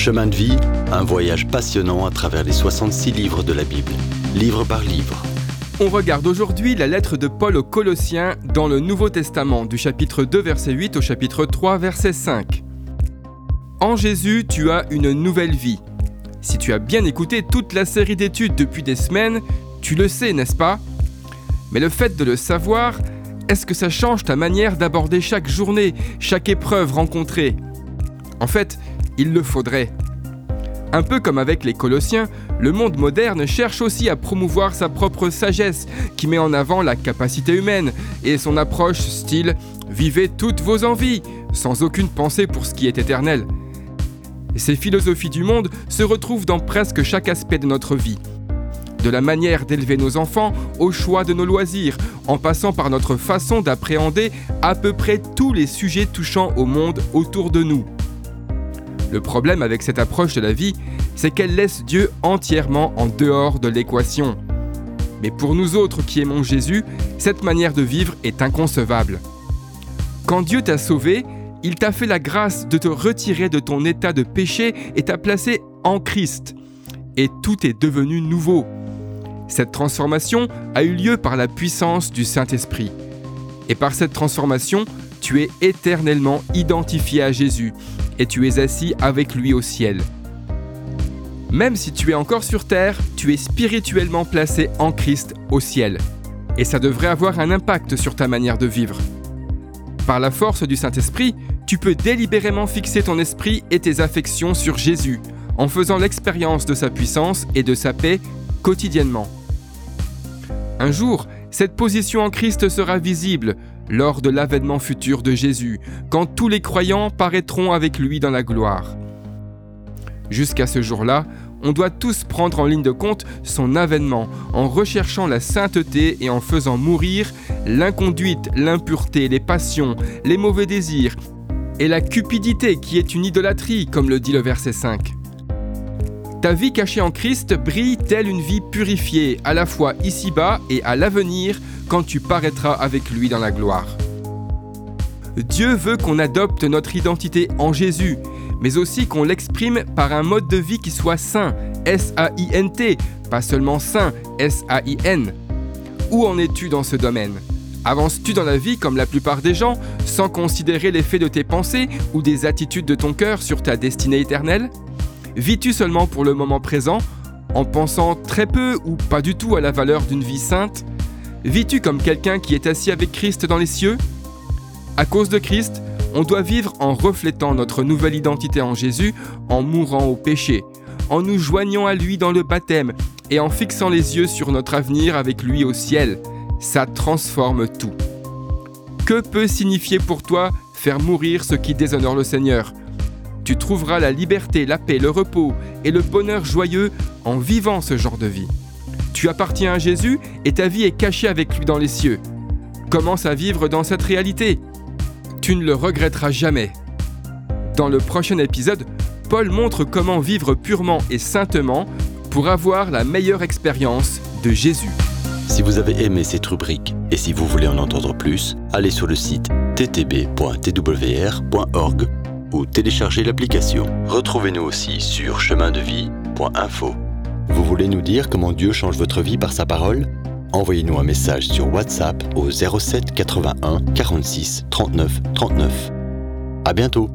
Chemin de vie, un voyage passionnant à travers les 66 livres de la Bible, livre par livre. On regarde aujourd'hui la lettre de Paul aux Colossiens dans le Nouveau Testament, du chapitre 2 verset 8 au chapitre 3 verset 5. En Jésus, tu as une nouvelle vie. Si tu as bien écouté toute la série d'études depuis des semaines, tu le sais, n'est-ce pas? Mais le fait de le savoir, est-ce que ça change ta manière d'aborder chaque journée, chaque épreuve rencontrée? En fait, il le faudrait. Un peu comme avec les Colossiens, le monde moderne cherche aussi à promouvoir sa propre sagesse, qui met en avant la capacité humaine, et son approche style Vivez toutes vos envies, sans aucune pensée pour ce qui est éternel. Ces philosophies du monde se retrouvent dans presque chaque aspect de notre vie. De la manière d'élever nos enfants au choix de nos loisirs, en passant par notre façon d'appréhender à peu près tous les sujets touchant au monde autour de nous. Le problème avec cette approche de la vie, c'est qu'elle laisse Dieu entièrement en dehors de l'équation. Mais pour nous autres qui aimons Jésus, cette manière de vivre est inconcevable. Quand Dieu t'a sauvé, il t'a fait la grâce de te retirer de ton état de péché et t'a placé en Christ. Et tout est devenu nouveau. Cette transformation a eu lieu par la puissance du Saint-Esprit. Et par cette transformation, tu es éternellement identifié à Jésus et tu es assis avec lui au ciel. Même si tu es encore sur terre, tu es spirituellement placé en Christ au ciel. Et ça devrait avoir un impact sur ta manière de vivre. Par la force du Saint-Esprit, tu peux délibérément fixer ton esprit et tes affections sur Jésus, en faisant l'expérience de sa puissance et de sa paix quotidiennement. Un jour, cette position en Christ sera visible, lors de l'avènement futur de Jésus, quand tous les croyants paraîtront avec lui dans la gloire. Jusqu'à ce jour-là, on doit tous prendre en ligne de compte son avènement en recherchant la sainteté et en faisant mourir l'inconduite, l'impureté, les passions, les mauvais désirs et la cupidité qui est une idolâtrie, comme le dit le verset 5. Ta vie cachée en Christ brille telle une vie purifiée, à la fois ici-bas et à l'avenir, quand tu paraîtras avec lui dans la gloire. Dieu veut qu'on adopte notre identité en Jésus, mais aussi qu'on l'exprime par un mode de vie qui soit saint, S-A-I-N-T, pas seulement saint, S-A-I-N. Où en es-tu dans ce domaine? Avances-tu dans la vie comme la plupart des gens, sans considérer l'effet de tes pensées ou des attitudes de ton cœur sur ta destinée éternelle? Vis-tu seulement pour le moment présent, en pensant très peu ou pas du tout à la valeur d'une vie sainte? Vis-tu comme quelqu'un qui est assis avec Christ dans les cieux? À cause de Christ, on doit vivre en reflétant notre nouvelle identité en Jésus, en mourant au péché, en nous joignant à lui dans le baptême et en fixant les yeux sur notre avenir avec lui au ciel. Ça transforme tout. Que peut signifier pour toi faire mourir ce qui déshonore le Seigneur? Tu trouveras la liberté, la paix, le repos et le bonheur joyeux en vivant ce genre de vie. Tu appartiens à Jésus et ta vie est cachée avec lui dans les cieux. Commence à vivre dans cette réalité. Tu ne le regretteras jamais. Dans le prochain épisode, Paul montre comment vivre purement et saintement pour avoir la meilleure expérience de Jésus. Si vous avez aimé cette rubrique et si vous voulez en entendre plus, allez sur le site ttb.twr.org ou téléchargez l'application. Retrouvez-nous aussi sur chemindevie.info. Vous voulez nous dire comment Dieu change votre vie par sa parole? Envoyez-nous un message sur WhatsApp au 07 81 46 39 39. À bientôt